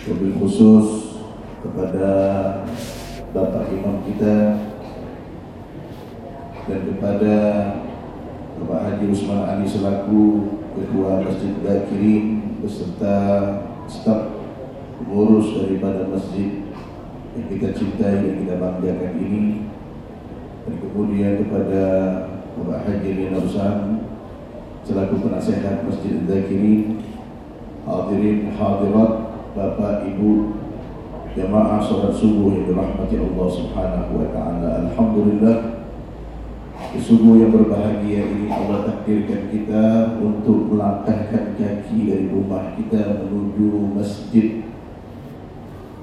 Wabil khusus kepada Bapak Imam kita dan kepada Bapak Haji Usman Ali selaku Ketua Masjid Dakirin beserta staf pengurus daripada masjid yang kita cintai dan kita banggakan ini. Dan kemudian kepada Bapak Haji Lina Usan selaku penasehat Masjid Dakirin hadirin hadirat Bapak Ibu jamaah salat subuh yang dirahmati Allah Subhanahu wa taala. Alhamdulillah di subuh yang berbahagia ini Allah takdirkan kita untuk melangkahkan kaki dari rumah kita menuju masjid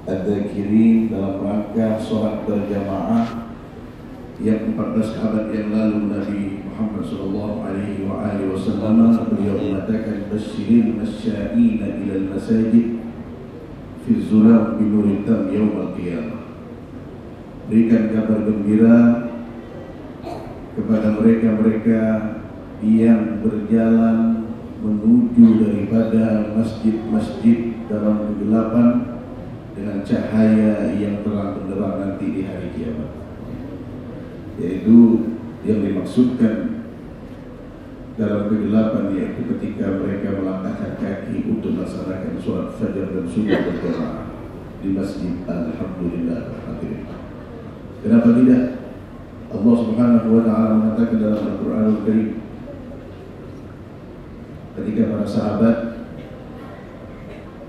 Ad-Dhakirin dalam rangka sholat berjamaah yang 14 abad yang lalu Nabi Muhammad sallallahu alaihi wasallam beliau mengatakan basyirin masya'ina ila al-masajid fi zulam binuri tam yaum al-qiyamah berikan kabar gembira kepada mereka-mereka yang berjalan menuju daripada masjid-masjid dalam kegelapan dengan cahaya yang terang benderang nanti di hari kiamat. Yaitu yang dimaksudkan dalam kegelapan yaitu ketika mereka melangkahkan kaki untuk melaksanakan sholat fajar dan subuh berjamaah di masjid Alhamdulillah hadirin. Kenapa tidak? Allah Subhanahu wa taala mengatakan dalam Al-Qur'anul Karim ketika para sahabat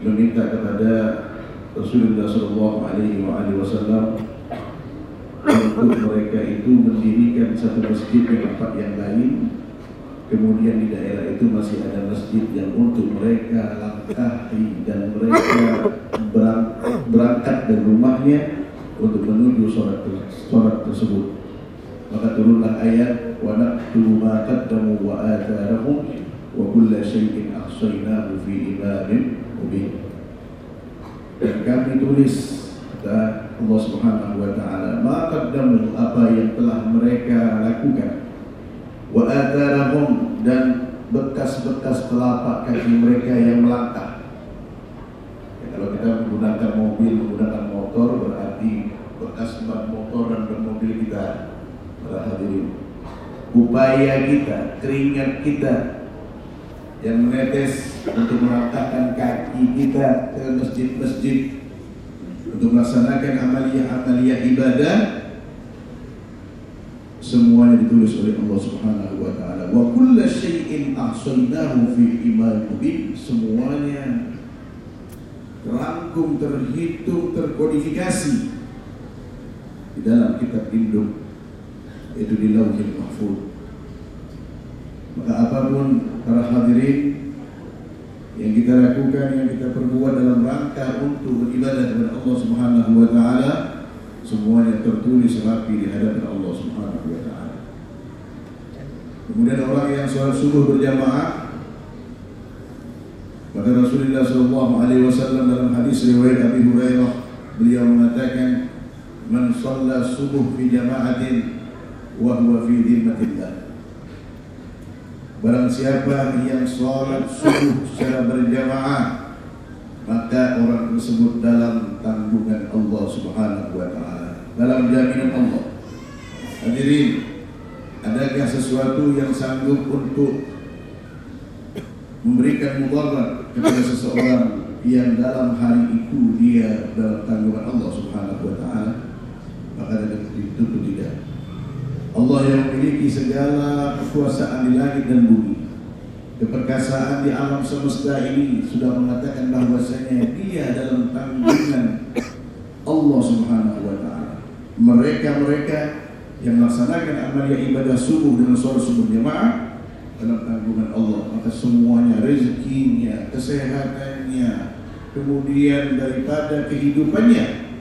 meminta kepada Rasulullah sallallahu alaihi wasallam untuk mereka itu mendirikan satu masjid di tempat yang lain kemudian di daerah itu masih ada masjid yang untuk mereka langkahi dan mereka berangkat dari rumahnya untuk menuju sholat, sholat tersebut. Maka turunlah ayat wa naktubu ma qaddamu wa atharahum wa kulla syai'in ahsaynahu fi imamin mubin. Dan kami tulis kata Allah Subhanahu wa taala ma qaddamu apa yang telah mereka lakukan wa atharahum dan bekas-bekas telapak kaki mereka yang melangkah. Ya, kalau kita menggunakan mobil menggunakan motor berarti bekas ban motor dan ban mobil kita para hadirin upaya kita keringat kita yang menetes untuk melangkahkan kaki kita ke masjid-masjid untuk melaksanakan amalia-amalia ibadah semuanya ditulis oleh Allah Subhanahu wa taala. Wa kullu syai'in ahsaynahu fi iman mubin. Semuanya terangkum, terhitung, terkodifikasi di dalam kitab induk itu di Lauhil Mahfuz. Maka apa pun para hadirin yang kita lakukan, yang kita perbuat dalam rangka untuk beribadah kepada Allah Subhanahu wa taala, semuanya tertulis rapi di hadapan Allah Subhanahu wa taala. Kemudian orang yang sholat subuh berjamaah maka Rasulullah sallallahu alaihi wasallam dalam hadis riwayat Abi Hurairah beliau mengatakan man shalla subuh fi jama'atin wa huwa fi dhimmatillah Barang siapa yang sholat subuh secara berjamaah maka orang tersebut dalam tanggungan Allah Subhanahu wa taala, dalam jaminan Allah. Hadirin, adakah sesuatu yang sanggup untuk memberikan mudarat kepada seseorang yang dalam hari itu dia dalam tanggungan Allah Subhanahu wa taala? Maka itu tidak. Allah yang memiliki segala kekuasaan di langit dan bumi keperkasaan di alam semesta ini sudah mengatakan bahwasanya dia dalam tanggungan Allah Subhanahu wa taala. Mereka-mereka yang melaksanakan amalia ibadah subuh dengan sholat subuh jamaah dalam tanggungan Allah, maka semuanya rezekinya, kesehatannya, kemudian daripada kehidupannya,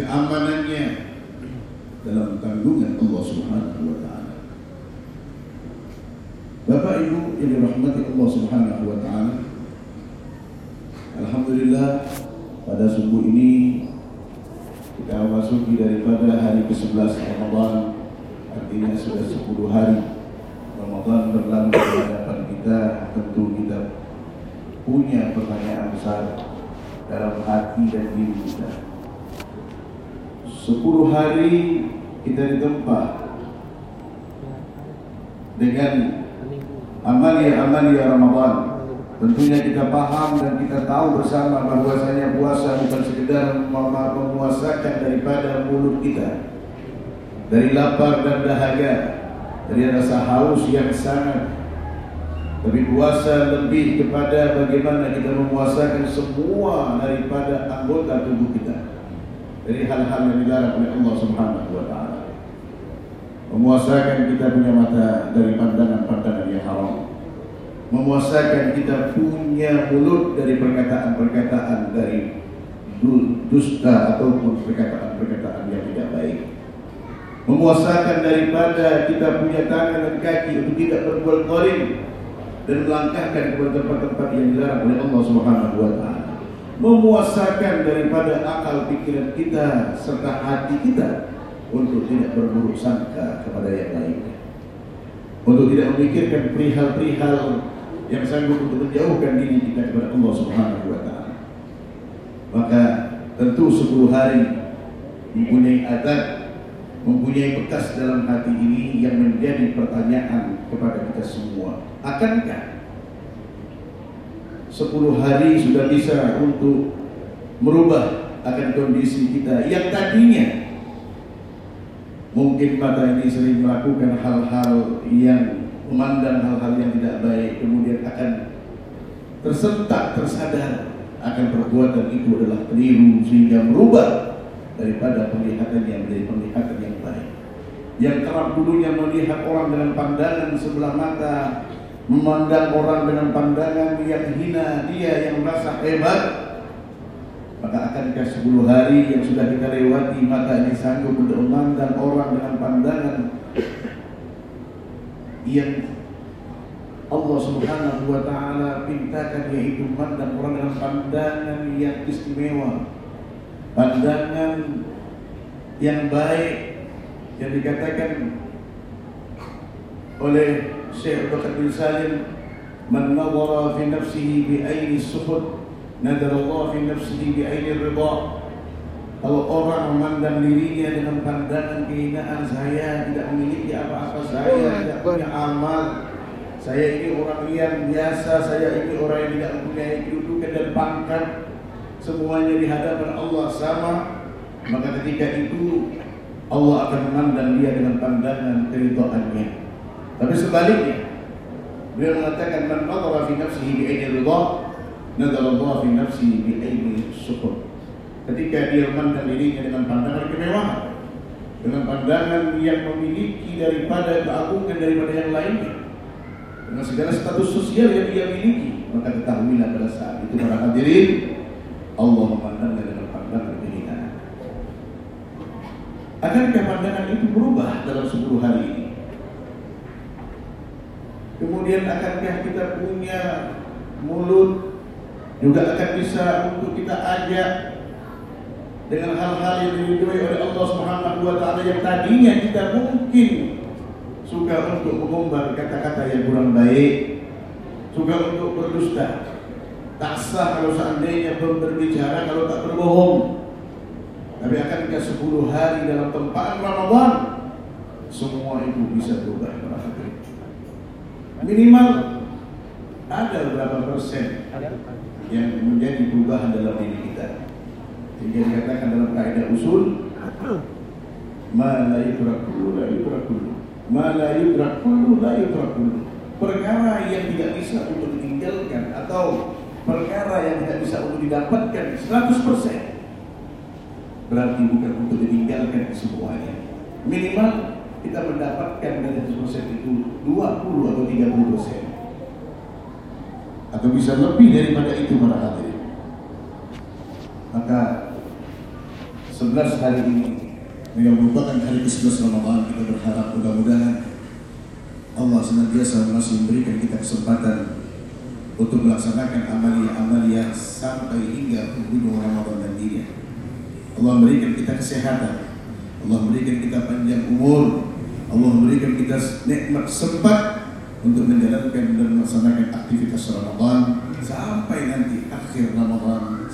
keamanannya dalam tanggungan Allah Subhanahu wa taala. Bapak Ibu yang dirahmati Allah Subhanahu wa taala. Alhamdulillah pada subuh ini kita memasuki daripada hari ke-11 Ramadan artinya sudah 10 hari Ramadan berlalu di hadapan kita tentu kita punya pertanyaan besar dalam hati dan diri kita. Sepuluh hari kita ditempa dengan amalia-amalia Ramadan. Tentunya kita paham dan kita tahu bersama bahwasanya puasa bukan sekedar memuasakan daripada mulut kita dari lapar dan dahaga, dari rasa haus yang sangat tapi puasa lebih kepada bagaimana kita memuasakan semua daripada anggota tubuh kita dari hal-hal yang dilarang oleh Allah Subhanahu wa taala. Memuasakan kita punya mata dari pandangan-pandangan yang haram memuasakan kita punya mulut dari perkataan-perkataan dari dusta ataupun perkataan-perkataan yang tidak baik. Memuasakan daripada kita punya tangan dan kaki untuk tidak berbuat zalim dan melangkahkan kepada tempat-tempat yang dilarang oleh Allah Subhanahu wa taala. Memuasakan daripada akal pikiran kita serta hati kita untuk tidak berburuk sangka kepada yang lainnya. Untuk tidak memikirkan perihal-perihal yang sanggup untuk menjauhkan diri kita kepada Allah Subhanahu wa. Maka tentu 10 hari mempunyai adat, mempunyai bekas dalam hati ini yang menjadi pertanyaan kepada kita semua. Akankah 10 hari sudah bisa untuk merubah akan kondisi kita yang tadinya mungkin mata ini sering melakukan hal-hal yang memandang hal-hal yang tidak baik kemudian akan tersentak tersadar akan perbuatan itu adalah keliru sehingga merubah daripada penglihatan yang menjadi penglihatan yang baik. Yang kerap dulunya melihat orang dengan pandangan sebelah mata memandang orang dengan pandangan yang hina dia yang merasa hebat maka akankah 10 hari yang sudah kita lewati mata ini sanggup untuk memandang orang dengan pandangan yang Allah Subhanahu wa taala pintakan yaitu pandang orang dengan pandangan yang istimewa. Pandangan yang baik yang dikatakan oleh Syekh Bakar bin Salim man nawara fi nafsihi bi suhud nadar Allah fi nafsihi bi aini ridha. Kalau orang memandang dirinya dengan pandangan kehinaan saya tidak memiliki apa-apa, saya oh tidak punya amal, saya ini orang yang biasa, saya ini orang yang tidak mempunyai kedudukan dan pangkat, semuanya di hadapan Allah sama, maka ketika itu Allah akan memandang dia dengan pandangan keridhaannya. Tapi sebaliknya, beliau mengatakan man nadhara fi nafsihi bi aini ridha, nadhara Allah fi nafsihi bi aini syukur. Ketika dia memandang dirinya dengan pandangan kemewahan dengan pandangan yang memiliki daripada keagungan daripada yang lainnya dengan segala status sosial yang dia miliki maka ketahuilah pada saat itu para hadirin Allah memandangnya dengan pandangan kehinaan akankah pandangan itu berubah dalam 10 hari ini? Kemudian akankah kita punya mulut juga akan bisa untuk kita ajak dengan hal-hal yang diridhoi oleh Allah Subhanahu wa taala yang tadinya kita mungkin suka untuk mengumbar kata-kata yang kurang baik, suka untuk berdusta. Tak sah kalau seandainya berbicara kalau tak berbohong. Tapi akan ke 10 hari dalam tempaan Ramadan semua itu bisa berubah Minimal ada berapa persen yang menjadi perubahan dalam diri kita. Sehingga dikatakan dalam kaidah usul Ma la yudrakulu la Perkara yang tidak bisa untuk ditinggalkan Atau perkara yang tidak bisa untuk didapatkan 100% Berarti bukan untuk ditinggalkan semuanya. Minimal kita mendapatkan dari 100% itu 20 atau 30% atau bisa lebih daripada itu para hadirin. Maka 11 hari ini yang merupakan hari ke-11 Ramadan kita berharap mudah-mudahan Allah senantiasa masih memberikan kita kesempatan untuk melaksanakan amalia-amalia sampai hingga penghujung Ramadan dan dini. Allah memberikan kita kesehatan, Allah memberikan kita panjang umur, Allah memberikan kita nikmat sempat untuk menjalankan dan melaksanakan aktivitas Ramadan sampai nanti akhir Ramadan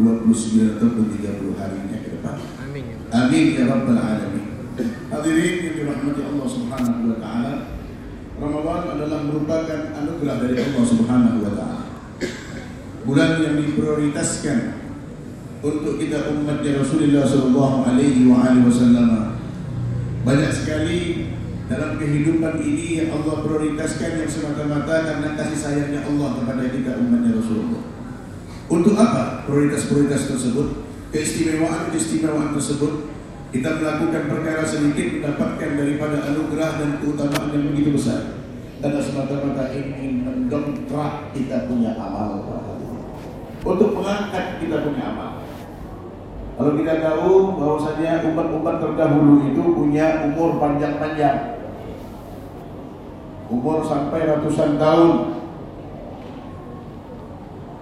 29 ataupun 30 harinya ke depan. Amin. Amin ya rabbal alamin. Hadirin yang dirahmati Allah Subhanahu wa taala. Ramadan adalah merupakan anugerah dari Allah Subhanahu wa taala. Bulan yang diprioritaskan untuk kita umatnya Rasulullah sallallahu alaihi wa alihi wasallam. Banyak sekali dalam kehidupan ini yang Allah prioritaskan yang semata-mata karena kasih sayangnya Allah kepada kita umatnya Rasulullah. Untuk apa prioritas-prioritas tersebut? Keistimewaan-keistimewaan tersebut kita melakukan perkara sedikit mendapatkan daripada anugerah dan keutamaan yang begitu besar. Karena semata-mata ingin mendongkrak kita punya amal. Untuk mengangkat kita punya amal. Kalau kita tahu bahwasanya umat-umat terdahulu itu punya umur panjang-panjang. Umur sampai ratusan tahun.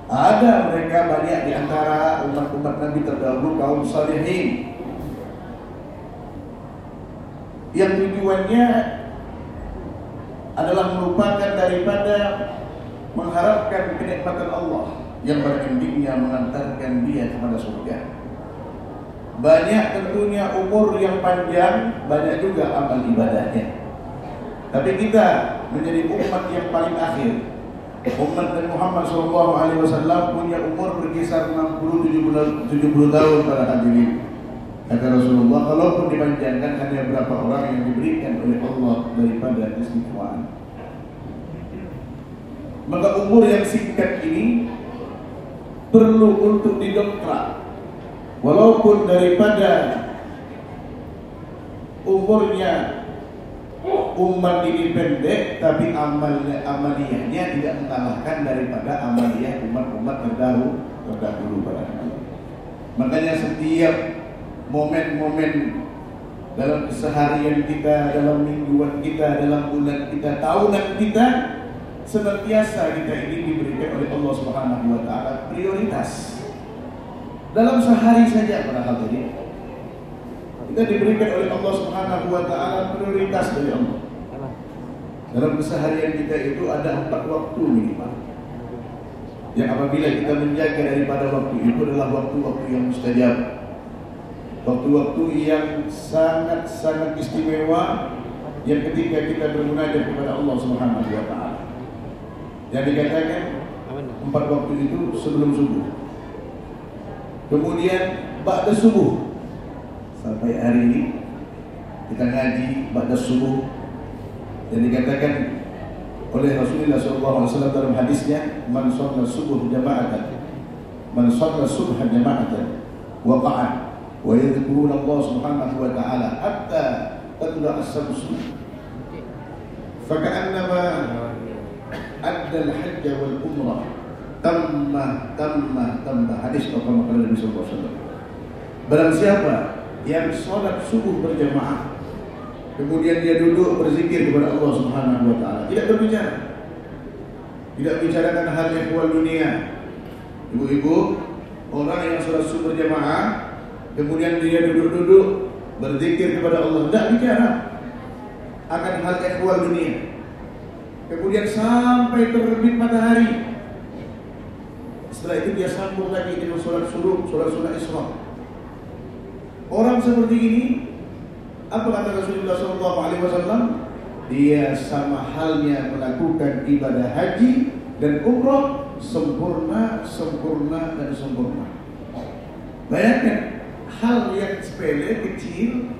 Ada mereka banyak di antara umat-umat Nabi terdahulu kaum salihin yang tujuannya adalah merupakan daripada mengharapkan kenikmatan Allah yang berendingnya mengantarkan dia kepada surga. Banyak tentunya umur yang panjang, banyak juga amal ibadahnya. Tapi kita menjadi umat yang paling akhir. Umat Nabi Muhammad SAW punya umur berkisar 60 70, 70 tahun para hadirin. Kata Rasulullah, kalaupun dipanjangkan hanya berapa orang yang diberikan oleh Allah daripada istighfar. Maka umur yang singkat ini perlu untuk didongkrak. Walaupun daripada umurnya umat ini pendek, tapi amalnya amaliyahnya tidak mengalahkan daripada amaliyah umat-umat terdahulu terdahulu pada Makanya setiap momen-momen dalam keseharian kita, dalam mingguan kita, dalam bulan kita, tahunan kita, senantiasa kita ini diberikan oleh Allah Subhanahu wa taala prioritas. Dalam sehari saja hadirin kita diberikan oleh Allah Subhanahu wa taala prioritas dari Allah. Dalam keseharian kita itu ada empat waktu minimal. Yang apabila kita menjaga daripada waktu itu adalah waktu-waktu yang mustajab. Waktu-waktu yang sangat-sangat istimewa yang ketika kita bermunajat kepada Allah Subhanahu wa taala. Yang dikatakan empat waktu itu sebelum subuh. Kemudian ba'da subuh sampai hari ini kita ngaji ba'da subuh dan dikatakan oleh Rasulullah SAW dalam hadisnya man subuh jama'atan man subha jama'atan waqa'a wa yadhkuruna Allah Subhanahu wa ta'ala hatta tadla as-samsu. Adda al-hajj wal umrah tamma tamma tamma. Hadis kama Nabi sallallahu alaihi wasallam. Barang siapa yang sholat subuh berjamaah kemudian dia duduk berzikir kepada Allah Subhanahu wa taala. Tidak berbicara. Tidak bicarakan hal yang keluar dunia. Ibu-ibu orang yang sholat subuh berjamaah kemudian dia duduk-duduk berzikir kepada Allah tidak bicara akan hal yang keluar dunia. Kemudian sampai terbit matahari. Setelah itu dia sambung lagi dengan sholat subuh, sholat sunnah Isra. Orang seperti ini, apa kata Rasulullah SAW? Dia sama halnya melakukan ibadah haji dan umrah sempurna, sempurna dan sempurna. Bayangkan hal yang sepele kecil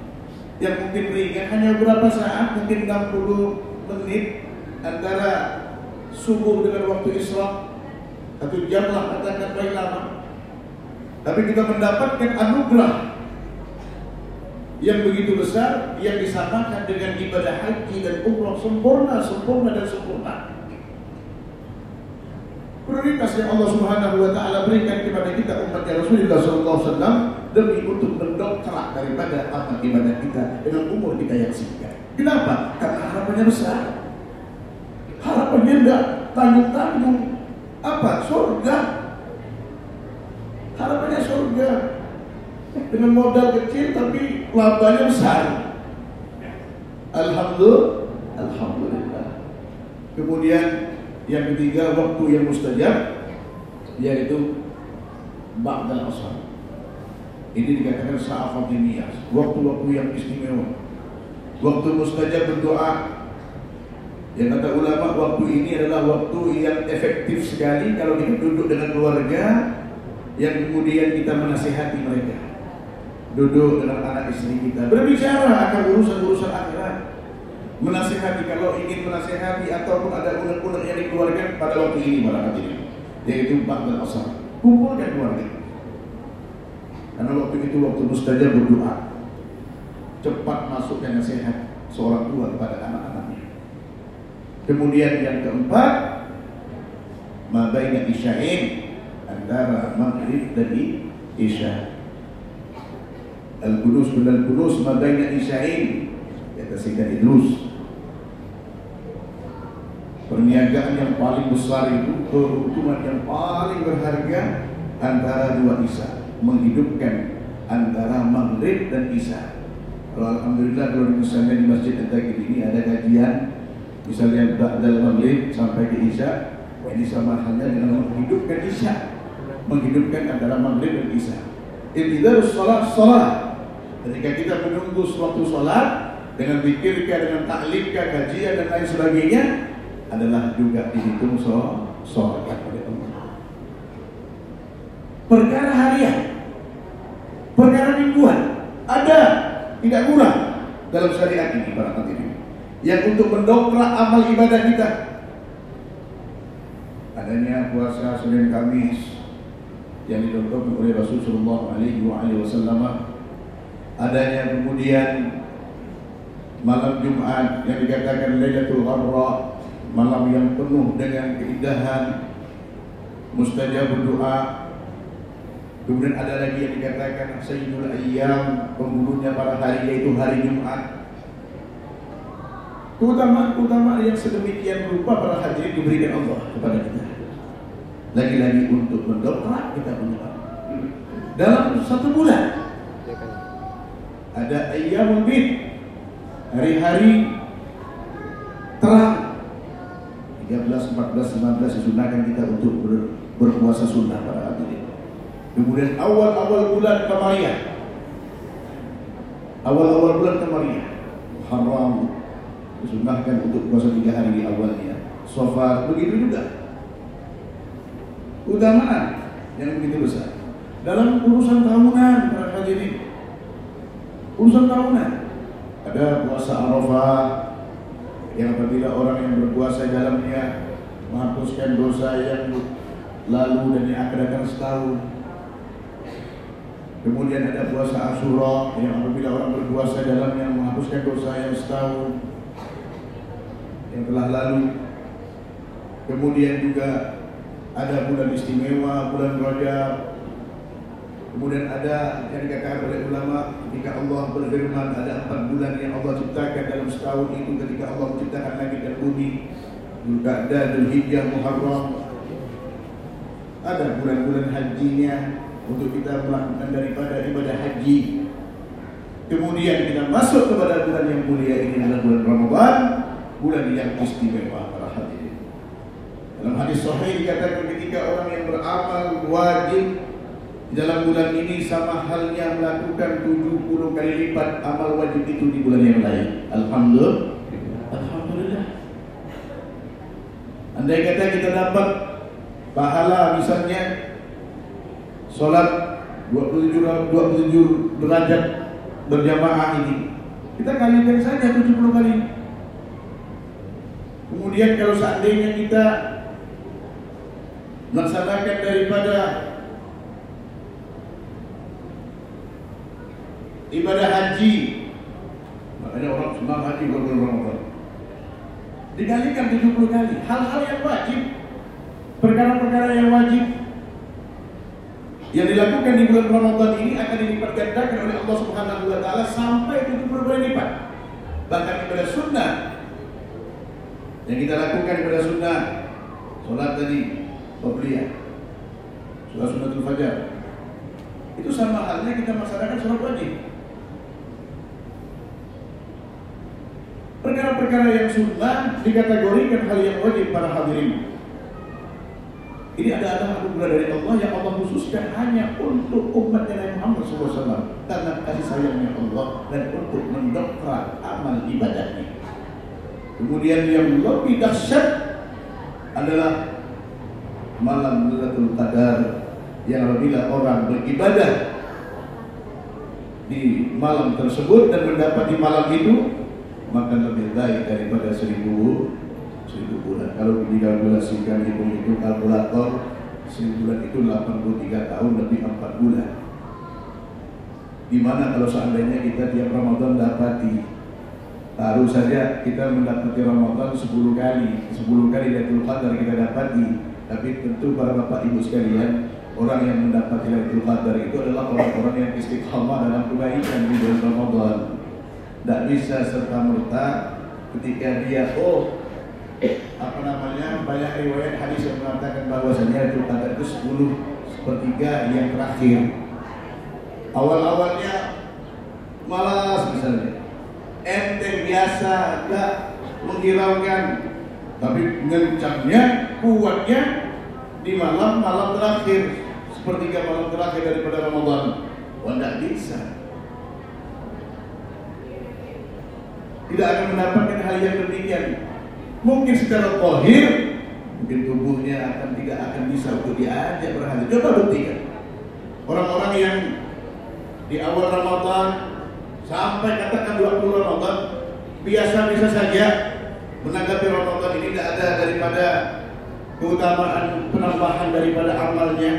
yang mungkin ringan hanya beberapa saat, mungkin 60 menit antara subuh dengan waktu Isra satu jam lah katakan paling lama. Tapi kita mendapatkan anugerah yang begitu besar yang disamakan dengan ibadah haji dan umrah sempurna, sempurna dan sempurna. Prioritas yang Allah Subhanahu wa taala berikan kepada kita umatnya Rasulullah SAW demi untuk mendongkrak daripada amal ibadah kita dengan umur kita yang singkat. Kenapa? Karena harapannya besar. Harapannya tidak tanggung-tanggung. Apa? Surga. Harapannya surga. Dengan modal kecil tapi labanya besar. Alhamdulillah. Alhamdulillah. Kemudian yang ketiga waktu yang mustajab yaitu ba'dal asar. Ini dikatakan saat fatimiyah, waktu-waktu yang istimewa. Waktu mustajab berdoa. Yang kata ulama waktu ini adalah waktu yang efektif sekali kalau kita duduk dengan keluarga yang kemudian kita menasihati mereka. Duduk dengan anak istri kita, berbicara akan urusan-urusan akhirat. Menasihati kalau ingin menasihati ataupun ada unek-unek yang dikeluarkan pada waktu ini para hadirin, yaitu ba'dal asar. Kumpulkan keluarga. Karena waktu itu waktu mustajab berdoa. Cepat masuknya nasihat seorang tua kepada anak-anaknya. Kemudian yang keempat, mabaina isya'in antara maghrib dan isya. Al-Qudus bin Al-Qudus mabaina isya'in kata Sayyidina Idrus. Perniagaan yang paling besar itu keuntungan yang paling berharga antara dua isya menghidupkan antara maghrib dan isya. Kalau alhamdulillah kalau misalnya di masjid Tagir ini ada kajian misalnya ba'dal maghrib sampai ke isya, ini sama halnya dengan menghidupkan isya, menghidupkan antara maghrib dan isya. Ibtidarus salat salat. Ketika kita menunggu suatu salat dengan pikirkan dengan taklifkah kajian dan lain sebagainya adalah juga dihitung sholat oleh Allah. Perkara harian perkara mingguan ada tidak kurang dalam syariat ini para hadirin yang untuk mendongkrak amal ibadah kita adanya puasa Senin Kamis yang didongkrak oleh Rasulullah Alaihi Wasallam adanya kemudian malam Jumat yang dikatakan Lailatul Gharra malam yang penuh dengan keindahan mustajab doa. Kemudian ada lagi yang dikatakan Sayyidul Ayyam Pembunuhnya para hari yaitu hari Jumat. Keutamaan-keutamaan yang sedemikian rupa para hadirin diberikan Allah kepada kita. Lagi-lagi untuk mendongkrak kita punya Dalam satu bulan Ada Ayyamul Bid Hari-hari terang 13, 14, 15 disunahkan kita untuk ber, berpuasa sunnah para hadirin Kemudian awal-awal bulan Qamariyah. Awal-awal bulan Qamariyah. Haram disunahkan untuk puasa tiga hari di awalnya. Sofar begitu juga. Utamaan yang begitu besar. Dalam urusan tahunan para hadirin. Urusan tahunan. Ada puasa Arafah yang apabila orang yang berpuasa dalamnya menghapuskan dosa yang lalu dan yang akan datang setahun Kemudian ada puasa Ashura yang apabila orang berpuasa dalamnya menghapuskan dosa yang setahun yang telah lalu. Kemudian juga ada bulan istimewa, bulan Rajab. Kemudian ada yang dikatakan oleh ulama ketika Allah berfirman ada empat bulan yang Allah ciptakan dalam setahun itu ketika Allah menciptakan langit dan bumi. Dzulqa'dah, Dzulhijjah, Muharram. Ada bulan-bulan hajinya, untuk kita melakukan daripada ibadah haji. Kemudian kita masuk kepada bulan yang mulia ini adalah bulan Ramadan, bulan yang istimewa para hadirin. Dalam hadis sahih dikatakan ketika orang yang beramal wajib dalam bulan ini sama halnya melakukan 70 kali lipat amal wajib itu di bulan yang lain. Alhamdulillah. Alhamdulillah. Andai kata kita dapat pahala misalnya Sholat 27, 27 derajat berjamaah ini Kita kalikan saja 70 kali Kemudian kalau seandainya kita Melaksanakan daripada Ibadah haji. Makanya orang senang haji bulan Ramadan. Dikalikan 70 kali. Hal-hal yang wajib. Perkara-perkara yang wajib. Yang dilakukan di bulan Ramadan ini akan dilipat gandakan oleh Allah Subhanahu wa taala sampai 70 kali lipat. Bahkan ibadah sunnah. Yang kita lakukan ibadah sunnah. Salat tadi qabliyah salat sunnatul fajar. Itu sama halnya kita melaksanakan salat wajib perkara-perkara yang sunnah dikategorikan hal yang wajib para hadirin Ini adalah anugerah dari Allah yang Allah khususkan hanya untuk umat Nabi Muhammad SAW karena kasih sayangnya Allah dan untuk mendokrak amal ibadahnya. Kemudian yang lebih dahsyat adalah malam Lailatul Qadar yang apabila orang beribadah di malam tersebut dan mendapat di malam itu maka lebih baik daripada seribu seribu bulan. Kalau dikalkulasikan hitung itu kalkulator seribu bulan itu 83 tahun lebih 4 bulan. Di mana kalau seandainya kita tiap Ramadan dapati Taruh saja kita mendapati Ramadan 10 kali 10 kali Lailatul Qadar kita dapati Tapi tentu para bapak ibu sekalian Orang yang mendapati Lailatul Qadar itu adalah orang-orang yang istiqamah dalam kebaikan di bulan Ramadan Tidak bisa serta-merta ketika dia oh apa namanya banyak riwayat hadis yang mengatakan bahwasanya itu kata itu 10 sepertiga yang terakhir. Awal-awalnya malas misalnya. Ente biasa gak menghiraukan. Tapi ngencangnya kuatnya di malam-malam terakhir. Sepertiga malam terakhir daripada Ramadan. Wah tidak bisa tidak akan mendapatkan hal yang demikian. Mungkin secara kohir mungkin tubuhnya akan tidak akan bisa untuk diajak berhati coba buktikan. Orang-orang yang di awal Ramadan sampai katakan 20 Ramadan biasa-biasa saja menanggapi Ramadan ini tidak ada daripada keutamaan penambahan daripada amalnya.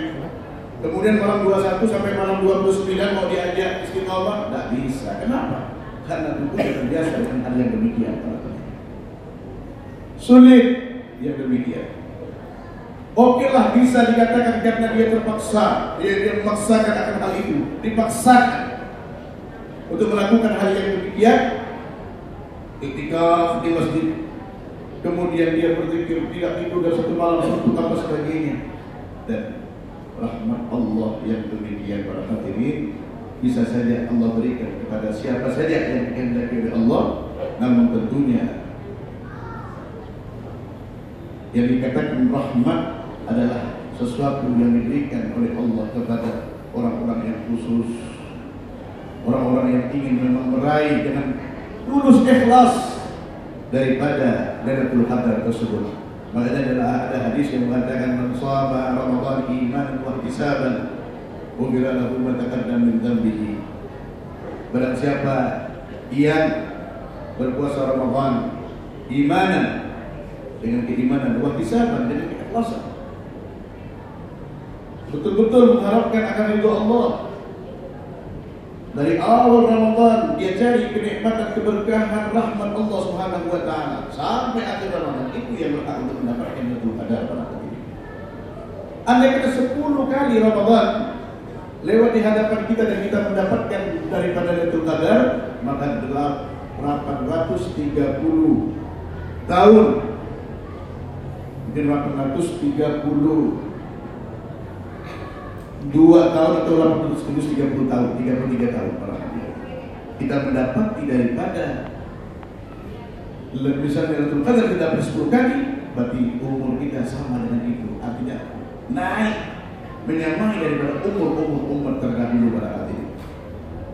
Kemudian malam 21 sampai malam 29 mau diajak istiqomah? Tidak bisa. Kenapa? Karena tubuhnya terbiasa dengan hal yang demikian Sulit yang demikian. Oke lah bisa dikatakan karena dia terpaksa, dia, dia memaksakan akan hal itu, dipaksakan untuk melakukan hal yang demikian. Ketika di masjid, kemudian dia berpikir tidak tidur dan satu malam satu apa sebagainya, dan rahmat Allah yang demikian para hadirin bisa saja Allah berikan kepada siapa saja yang dikehendaki oleh Allah, namun tentunya yang dikatakan rahmat adalah sesuatu yang diberikan oleh Allah kepada orang-orang yang khusus orang-orang yang ingin memang meraih dengan tulus ikhlas daripada Lailatul Qadar tersebut. Makanya ada hadis yang mengatakan man shama Ramadan imanan wa ihtisaban ghufira lahu ma taqaddama min dhanbihi. Barang siapa yang berpuasa Ramadan imanan dengan keimanan, wa hisaban dengan keikhlasan. Betul-betul mengharapkan akan ridho Allah. Dari awal Ramadan dia cari kenikmatan keberkahan rahmat Allah Subhanahu wa taala sampai akhir Ramadan itu yang berhak untuk mendapatkan Qadar pada ini. Andai kata 10 kali Ramadan lewat di hadapan kita dan kita mendapatkan daripada Lailatul Qadar maka 830 tahun mungkin 830 dua tahun atau 830 tahun 33 tahun kita mendapati daripada misalnya Lailatul Qadar kita ber 10 kali berarti umur kita sama dengan itu. Artinya naik menyamai daripada umur-umur umat terdahulu para hadirin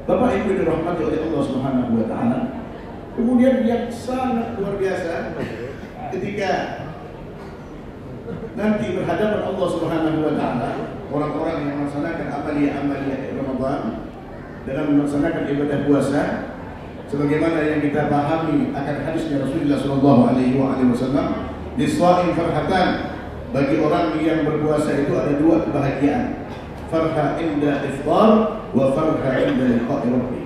Bapak Ibu yang dirahmati oleh Allah Subhanahu wa taala kemudian yang sangat luar biasa ketika nanti berhadapan Allah Subhanahu wa taala orang-orang yang melaksanakan amalia-amalia Ramadan dalam melaksanakan ibadah puasa sebagaimana yang kita pahami akan hadisnya Rasulullah sallallahu alaihi wasallam diswain farhatan bagi orang yang berpuasa itu ada dua kebahagiaan farha inda iftar wa farha inda liqa'i rabbi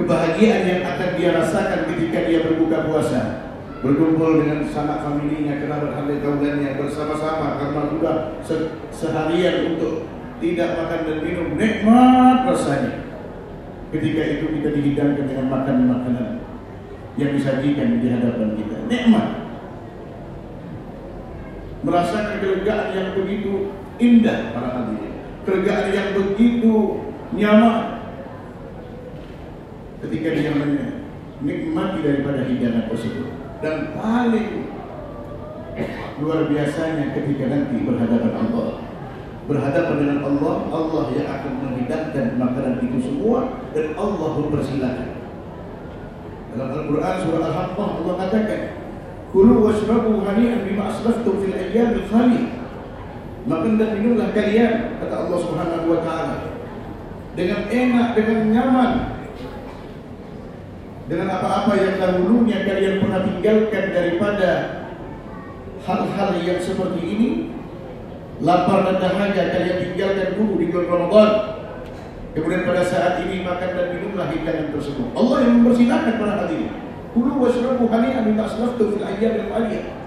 kebahagiaan yang akan dia rasakan ketika dia berbuka puasa berkumpul dengan sanak familinya, kerabat harta kaulannya bersama-sama karena sudah se seharian untuk tidak makan dan minum nikmat rasanya. Ketika itu kita dihidangkan dengan makan makanan yang disajikan di hadapan kita, nikmat. Merasakan kelegaan yang begitu indah para hadirin, kelegaan yang begitu nyaman ketika dia menikmati daripada hidangan tersebut dan paling luar biasanya ketika nanti berhadapan Allah. Berhadapan dengan Allah, Allah yang akan menghidangkan makanan itu semua dan Allah mempersilakan. Dalam Al-Quran surah Al-Haqqah Allah katakan, Kulu washrabu hani'an bima aslaftum fil ayyamil khaliyah. Makan dan minumlah kalian kata Allah Subhanahu wa taala. Dengan enak dengan nyaman. Dengan apa-apa yang dahulunya kalian pernah tinggalkan daripada hal-hal yang seperti ini lapar dan dahaga kalian tinggalkan dulu di bulan Ramadan. Kemudian pada saat ini makan dan minumlah hidangan tersebut. Allah yang mempersilahkan para hadirin kulu washrabu hani'an bima aslaftum fil ayyamil khaliyah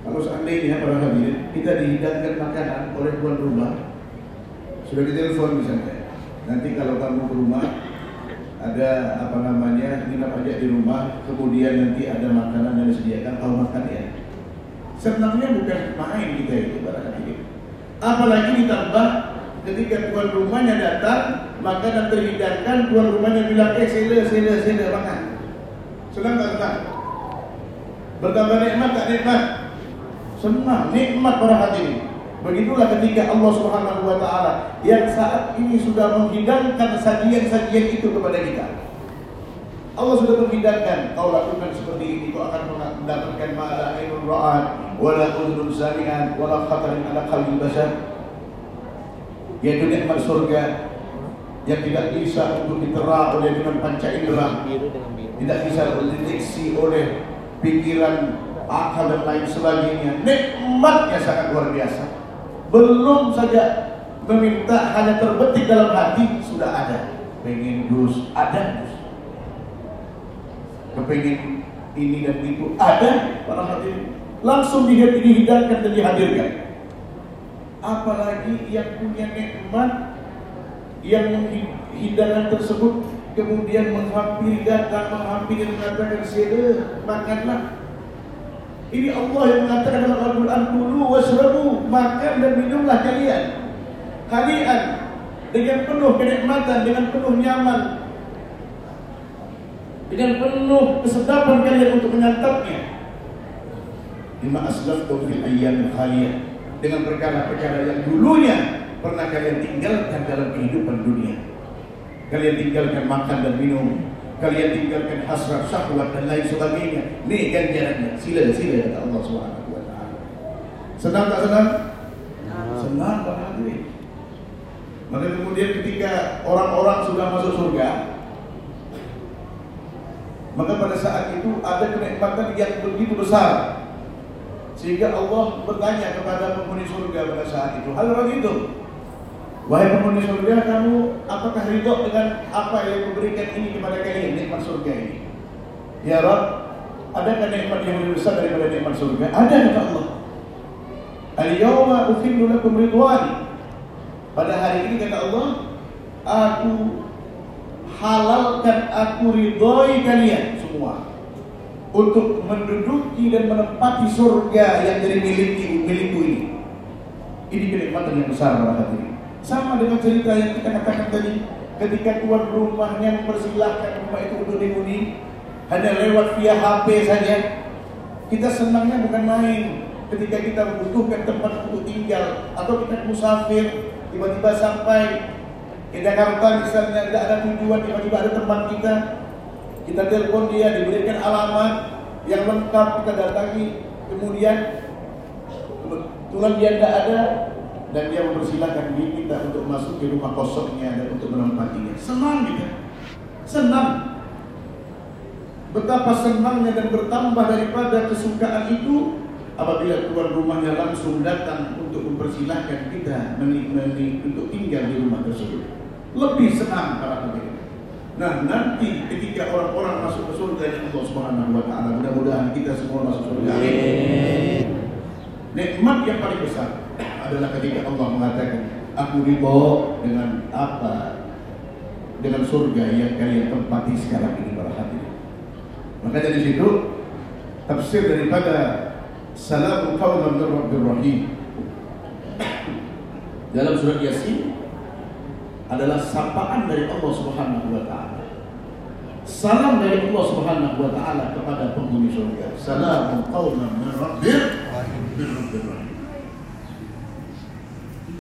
kalau seandainya para hadirin kita dihidangkan makanan oleh tuan rumah, sudah ditelepon misalnya. Nanti kalau kamu ke rumah ada apa namanya nginap aja di rumah, kemudian nanti ada makanan yang disediakan, kau makan ya. Senangnya bukan main kita itu hadirin. Apalagi ditambah ketika tuan rumahnya datang, makanan terhidangkan, tuan rumahnya bilang, eh sila, sila, sila, makan. Senang tak senang? Bertambah nikmat tak nikmat? Senang, nikmat para hadirin. Begitulah ketika Allah Subhanahu wa taala yang saat ini sudah menghidangkan sajian-sajian itu kepada kita. Allah sudah menghidangkan kau lakukan seperti ini kau akan mendapatkan ma'ala ainun ra'at wala udhun sami'an wala khatarin ala qalbi bashar yaitu nikmat surga yang tidak bisa untuk ditera oleh dengan panca indera tidak bisa dideteksi oleh pikiran akal dan lain sebagainya. Nikmatnya sangat luar biasa. Belum saja meminta hanya terbetik dalam hati sudah ada. Pengen dus, ada dus. Kepengin ini dan itu ada para hadirin. Langsung dihidangkan dan dihadirkan. Apalagi yang punya nikmat yang hidangan tersebut kemudian menghampiri datang menghampiri mengatakan sila makanlah. Ini Allah yang mengatakan dalam Al-Quran Kulu wasrabu Makan dan minumlah kalian. Kalian Dengan penuh kenikmatan Dengan penuh nyaman Dengan penuh kesedapan kalian untuk menyantapnya Lima aslaftum fil ayyam khaliyah Dengan perkara-perkara yang dulunya Pernah kalian tinggalkan dalam kehidupan dunia Kalian tinggalkan makan dan minum kalian tinggalkan hasrat syahwat dan lain sebagainya. Ini ganjarannya. Sila sila kata Allah Subhanahu wa taala. Senang tak senang? Senang Pak Hadirin. Maka kemudian ketika orang-orang sudah masuk surga, maka pada saat itu ada kenikmatan yang begitu besar sehingga Allah bertanya kepada penghuni surga pada saat itu, "Hal itu Wahai penghuni surga, kamu apakah ridho dengan apa yang kuberikan ini kepada kalian, nikmat surga ini? Ya Rabb, adakah nikmat yang lebih besar daripada nikmat surga? Ada kata Allah. Al-yawma uhillu lakum ridwani. Pada hari ini kata Allah, aku halalkan aku ridhoi kalian semua untuk menduduki dan menempati surga yang dari milikku milikku ini. Ini kenikmatan yang besar para hadirin. Sama dengan cerita yang kita katakan tadi, ketika tuan rumahnya mempersilahkan rumah itu untuk dihuni, hanya lewat via HP saja. Kita senangnya bukan main. Ketika kita membutuhkan tempat untuk tinggal atau kita musafir, tiba-tiba sampai ke Jakarta misalnya tidak ada tujuan, tiba-tiba ada tempat kita, kita telepon dia, diberikan alamat yang lengkap, kita datangi, kemudian kebetulan dia tidak ada, dan dia mempersilahkan diri kita untuk masuk ke rumah kosongnya dan untuk menempatinya. Senang kita, senang. Betapa senangnya dan bertambah daripada kesukaan itu apabila tuan rumahnya langsung datang untuk mempersilahkan kita menikmati untuk tinggal di rumah tersebut. Lebih senang para hadirin. Nah nanti ketika orang-orang masuk ke surga Allah Subhanahu Wa Taala mudah-mudahan kita semua masuk surga. Amin. Nikmat yang paling besar adalah ketika Allah mengatakan aku ridho dengan apa dengan surga yang kalian tempati sekarang ini para hadirin. Maka dari situ tafsir daripada salamun qaulan min rabbir rahim dalam surat Yasin adalah sapaan dari Allah Subhanahu wa taala. Salam dari Allah Subhanahu wa taala kepada penghuni surga. Salamun qauman min rabbir rahim.